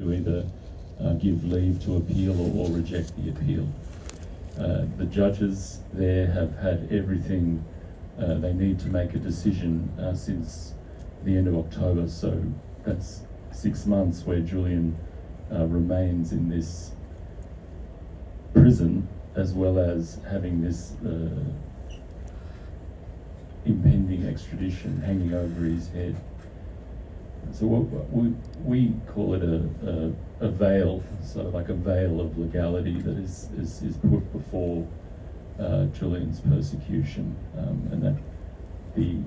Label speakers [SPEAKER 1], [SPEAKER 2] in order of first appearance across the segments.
[SPEAKER 1] to either uh, give leave to appeal or, or reject the appeal. Uh, the judges there have had everything uh, they need to make a decision uh, since the end of October, so that's six months where Julian uh, remains in this prison as well as having this uh, impending extradition hanging over his head. So we, we call it a, a, a, veil, so like a veil of legality that is, is, is put before uh, Julian's persecution. Um, and that the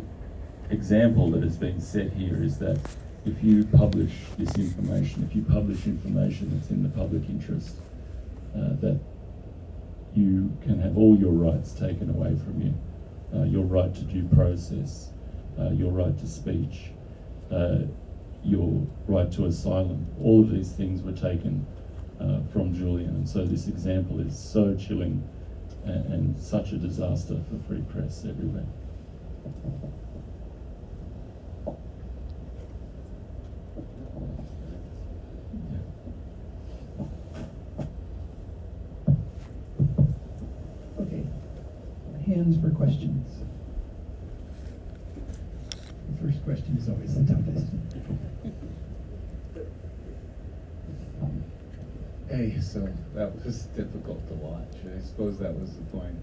[SPEAKER 1] example that has been set here is that if you publish this information, if you publish information that's in the public interest, uh, that you can have all your rights taken away from you. Uh, your right to due process, uh, your right to speech, uh, your right to asylum. All of these things were taken uh, from Julian, and so this example is so chilling and, and such a disaster for free press everywhere.
[SPEAKER 2] Okay, hands for questions. The first question is always the toughest.
[SPEAKER 3] Hey, so that was difficult to watch. I suppose that was the point.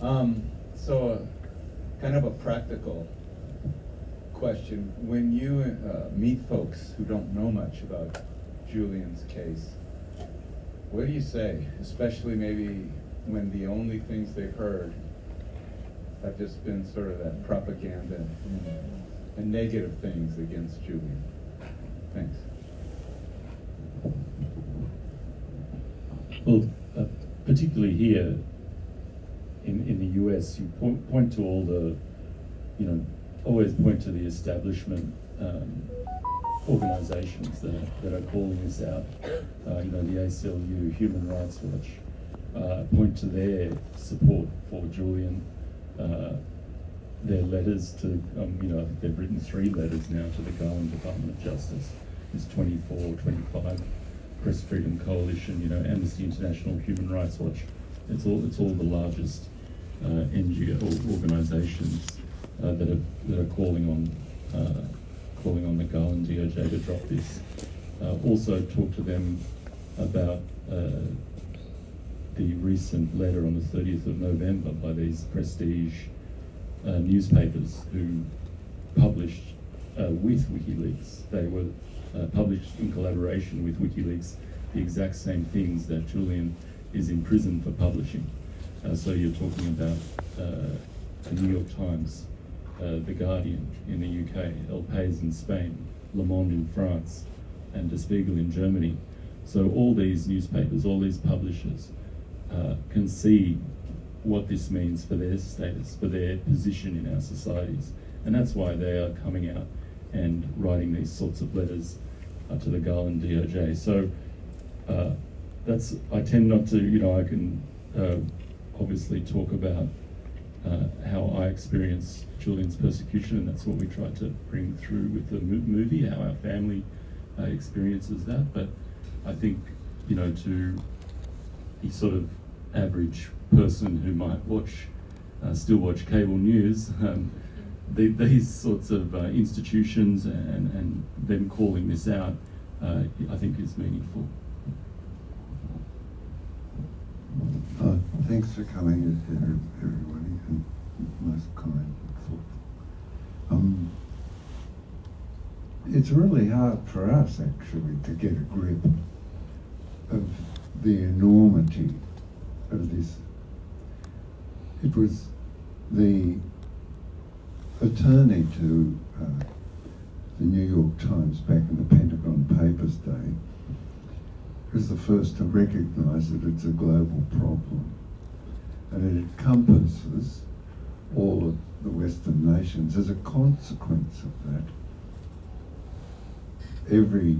[SPEAKER 3] Um, so, uh, kind of a practical question. When you uh, meet folks who don't know much about Julian's case, what do you say? Especially maybe when the only things they've heard have just been sort of that propaganda and, and negative things against Julian. Thanks.
[SPEAKER 1] Well, particularly here in, in the US, you point, point to all the, you know, always point to the establishment um, organizations that that are calling this out. Uh, you know, the ACLU, Human Rights Watch, uh, point to their support for Julian. Uh, their letters to, um, you know, I think they've written three letters now to the Garland Department of Justice. It's 24, 25 Press Freedom Coalition, you know, Amnesty International, Human Rights Watch. It's all it's all the largest uh, NGO organisations uh, that are that are calling on uh, calling on the Garland DOJ to drop this. Uh, also, talk to them about uh, the recent letter on the 30th of November by these prestige uh, newspapers who published with WikiLeaks. They were uh, published in collaboration with WikiLeaks the exact same things that Julian is in prison for publishing. Uh, so you're talking about uh, the New York Times, uh, The Guardian in the UK, El País in Spain, Le Monde in France, and Der Spiegel in Germany. So all these newspapers, all these publishers uh, can see what this means for their status, for their position in our societies. And that's why they are coming out and writing these sorts of letters uh, to the Garland DOJ. So uh, that's I tend not to, you know, I can uh, obviously talk about uh, how I experience Julian's persecution, and that's what we tried to bring through with the movie, how our family uh, experiences that. But I think, you know, to the sort of average person who might watch, uh, still watch cable news. Um, the, these sorts of uh, institutions and, and them calling this out, uh, I think is meaningful.
[SPEAKER 4] Uh, thanks for coming, everybody, and most kind Um, it's really hard for us, actually, to get a grip of the enormity of this. It was the attorney to uh, the New York Times back in the Pentagon Papers day was the first to recognise that it's a global problem and it encompasses all of the Western nations. As a consequence of that, every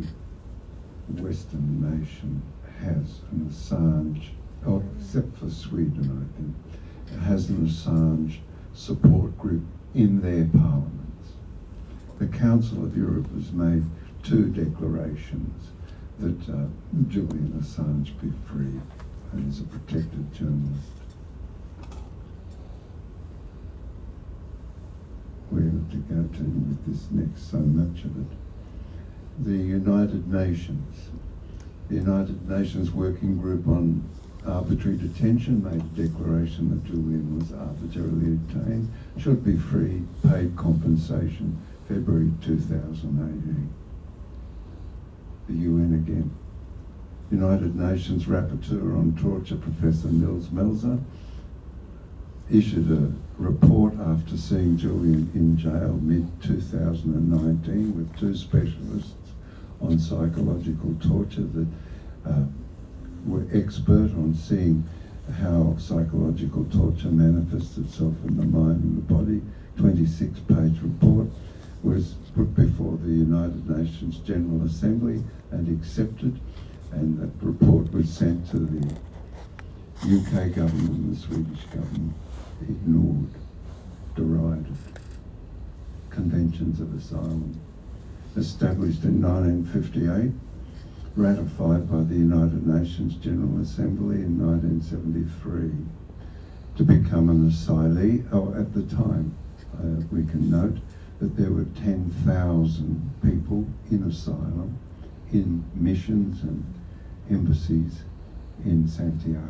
[SPEAKER 4] Western nation has an Assange, oh, except for Sweden, I think, has an Assange support group in their parliaments. The Council of Europe has made two declarations that uh, Julian Assange be free and is a protected journalist. Where to go to with this next, so much of it. The United Nations. The United Nations Working Group on Arbitrary Detention made a declaration that Julian was arbitrarily detained, should be free, paid compensation, February 2018 the UN again. United Nations Rapporteur on Torture, Professor Nils Melzer, issued a report after seeing Julian in jail mid-2019 with two specialists on psychological torture that uh, were expert on seeing how psychological torture manifests itself in the mind and the body. 26-page report was put before the United Nations General Assembly and accepted, and that report was sent to the UK government and the Swedish government, ignored, derided. Conventions of Asylum, established in 1958, ratified by the United Nations General Assembly in 1973, to become an asylee, oh, at the time, uh, we can note, that there were 10,000 people in asylum in missions and embassies in Santiago.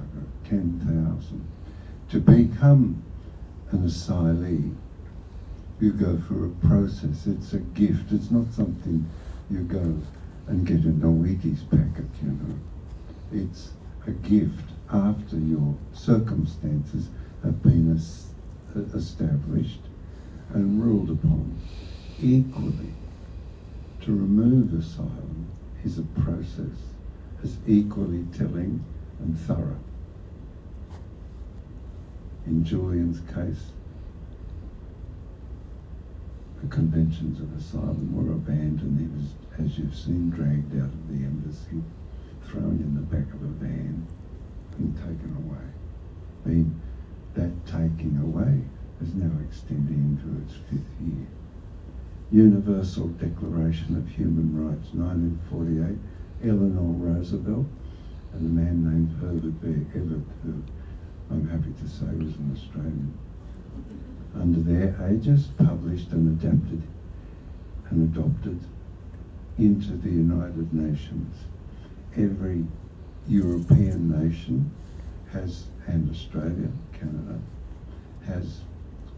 [SPEAKER 4] 10,000. To become an asylee, you go through a process. It's a gift. It's not something you go and get a packet, you know. It's a gift after your circumstances have been es- established and ruled upon equally. To remove asylum is a process as equally telling and thorough. In Julian's case, the conventions of asylum were abandoned. He was, as you've seen, dragged out of the embassy, thrown in the back of a van, and taken away. I mean, that taking away is now extending into its fifth year. Universal Declaration of Human Rights, 1948, Eleanor Roosevelt, and a man named Herbert V. Evatt, who I'm happy to say was an Australian. Under their aegis, published and adapted and adopted into the United Nations. Every European nation has, and Australia, Canada, has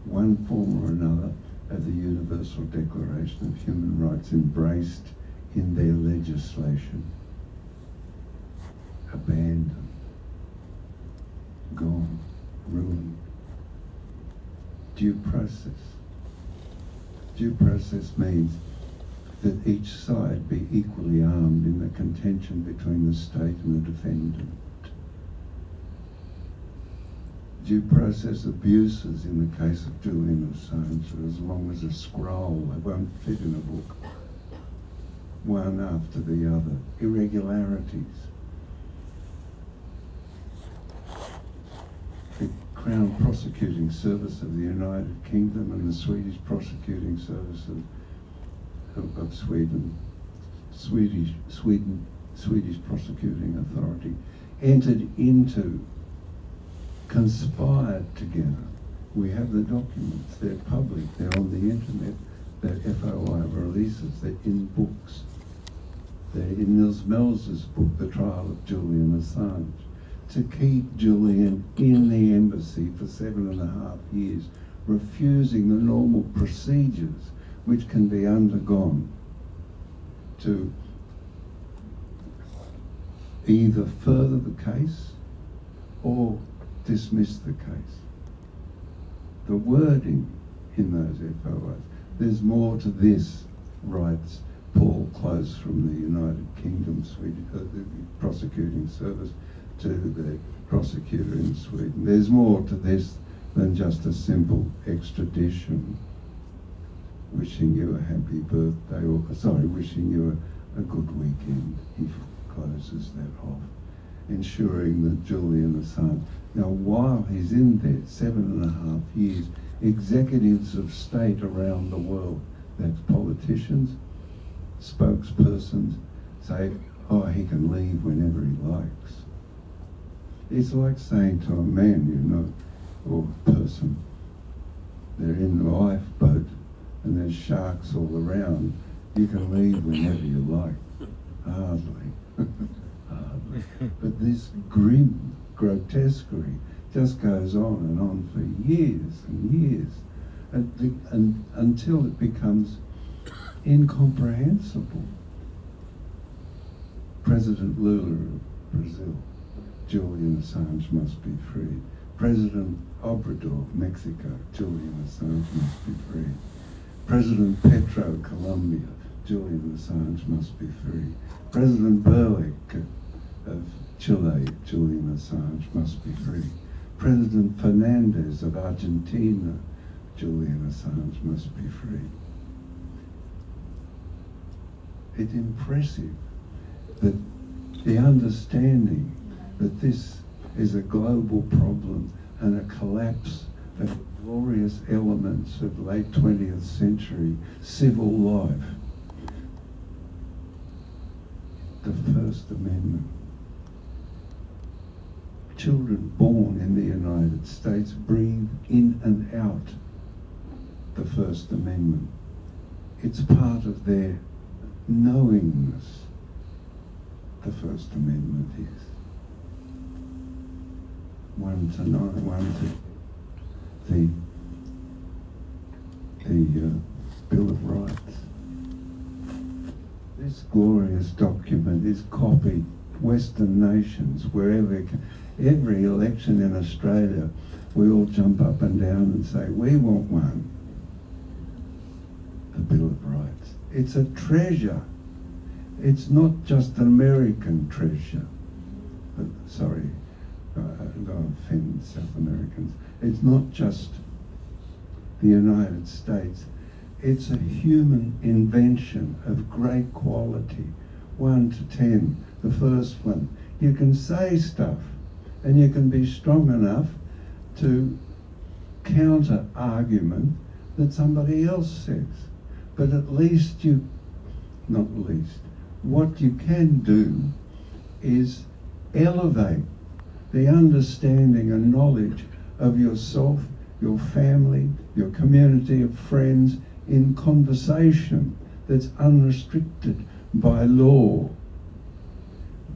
[SPEAKER 4] one form or another of the Universal Declaration of Human Rights embraced in their legislation. Abandoned, gone, ruined. Due process. Due process means that each side be equally armed in the contention between the state and the defendant. Due process abuses in the case of Julian Assange are as long as a scroll, they won't fit in a book. One after the other. Irregularities. The Crown Prosecuting Service of the United Kingdom and the Swedish Prosecuting Service of, of, of Sweden, Swedish, Sweden, Swedish Prosecuting Authority, entered into conspired together. We have the documents, they're public, they're on the internet, that FOI releases, they're in books. They're in Nils Melzer's book, The Trial of Julian Assange. To keep Julian in the embassy for seven and a half years, refusing the normal procedures which can be undergone to either further the case or dismiss the case. The wording in those FOIs, there's more to this, writes Paul Close from the United Kingdom Sweden, uh, the prosecuting service to the prosecutor in Sweden. There's more to this than just a simple extradition, wishing you a happy birthday, or sorry, wishing you a, a good weekend. He closes that off, ensuring that Julian Assange now, while he's in there, seven and a half years, executives of state around the world, that's politicians, spokespersons, say, oh, he can leave whenever he likes. It's like saying to a man, you know, or person, they're in the lifeboat and there's sharks all around. You can leave whenever you like. Hardly. Hardly. But this grim grotesquerie just goes on and on for years and years and, the, and, until it becomes incomprehensible. President Lula of Brazil, Julian Assange must be freed. President Obrador of Mexico, Julian Assange must be freed. President Petro, Colombia, Julian Assange must be free. President Boric of Chile, Julian Assange must be free. President Fernandez of Argentina, Julian Assange must be free. It's impressive that the understanding that this is a global problem and a collapse of glorious elements of late 20th century civil life. The First Amendment. Children born in the United States breathe in and out the First Amendment. It's part of their knowingness, the First Amendment is. One to nine, one to the the uh, Bill of Rights. This glorious document is copied Western nations wherever every election in Australia we all jump up and down and say we want one. The Bill of Rights. It's a treasure. It's not just an American treasure. Uh, sorry uh, offend South Americans it's not just the United States. It's a human invention of great quality. One to ten, the first one. You can say stuff and you can be strong enough to counter argument that somebody else says. But at least you, not least, what you can do is elevate the understanding and knowledge of yourself your family, your community of friends in conversation that's unrestricted by law.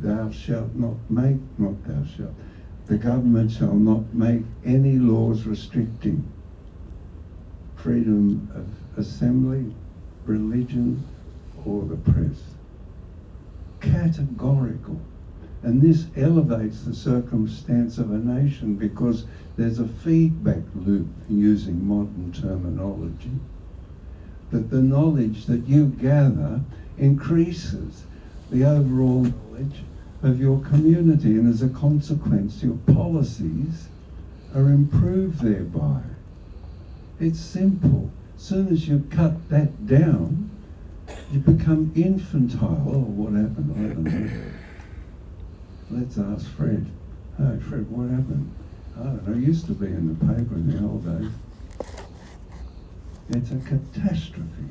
[SPEAKER 4] Thou shalt not make, not thou shalt, the government shall not make any laws restricting freedom of assembly, religion, or the press. Categorical. And this elevates the circumstance of a nation because there's a feedback loop, using modern terminology, that the knowledge that you gather increases the overall knowledge of your community, and as a consequence, your policies are improved thereby. It's simple. As soon as you cut that down, you become infantile. Oh, what happened? I don't know. Let's ask Fred. Hey, Fred, what happened? I don't know. Used to be in the paper in the old days. It's a catastrophe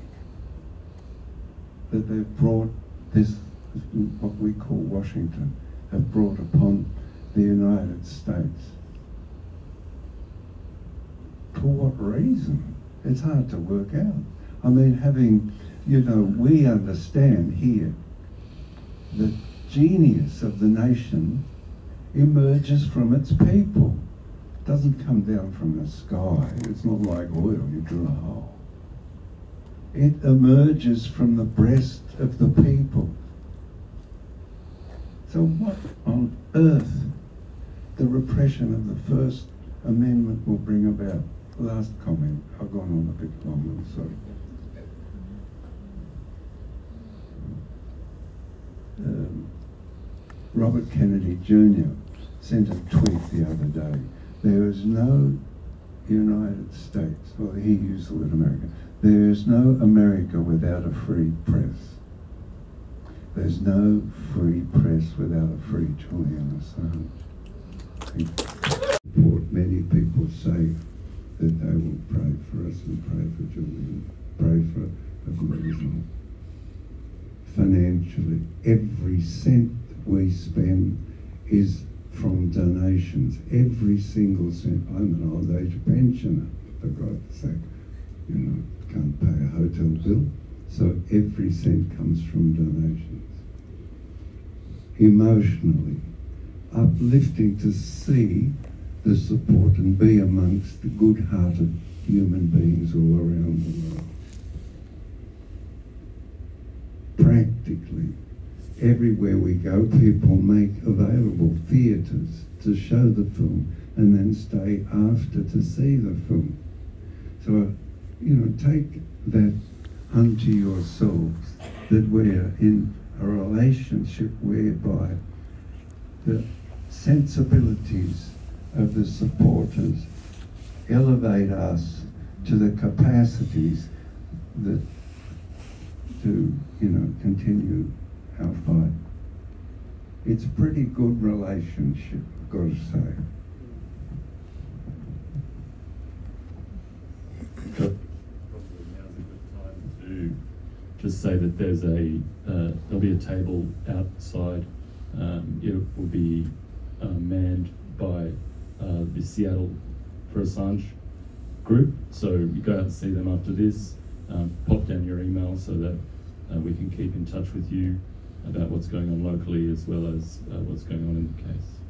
[SPEAKER 4] that they've brought this, what we call Washington, have brought upon the United States. For what reason? It's hard to work out. I mean, having, you know, we understand here that genius of the nation emerges from its people. It doesn't come down from the sky. It's not like oil, you drill a hole. It emerges from the breast of the people. So what on earth the repression of the First Amendment will bring about? Last comment. I've gone on a bit long, I'm sorry. Robert Kennedy Jr. sent a tweet the other day. There is no United States, well, he used the word America. There is no America without a free press. There's no free press without a free Julian Assange. Many people say that they will pray for us and pray for Julian, pray for a amazing financially. Every cent we spend is from donations. Every single cent. I'm an old age pensioner, for God's sake. You know, can't pay a hotel bill. So every cent comes from donations. Emotionally, uplifting to see the support and be amongst the good-hearted human beings all around the world. Practically, everywhere we go, people make available theatres to show the film and then stay after to see the film. So, you know, take that unto yourselves that we're in a relationship whereby the sensibilities of the supporters elevate us to the capacities that to you know continue our fight. It's a pretty good relationship, I've got to say.
[SPEAKER 1] Just say that there's a, uh, there'll be a table outside. Um, it will be uh, manned by uh, the Seattle for Assange group. So you go out and see them after this. Um, pop down your email so that uh, we can keep in touch with you about what's going on locally as well as uh, what's going on in the case.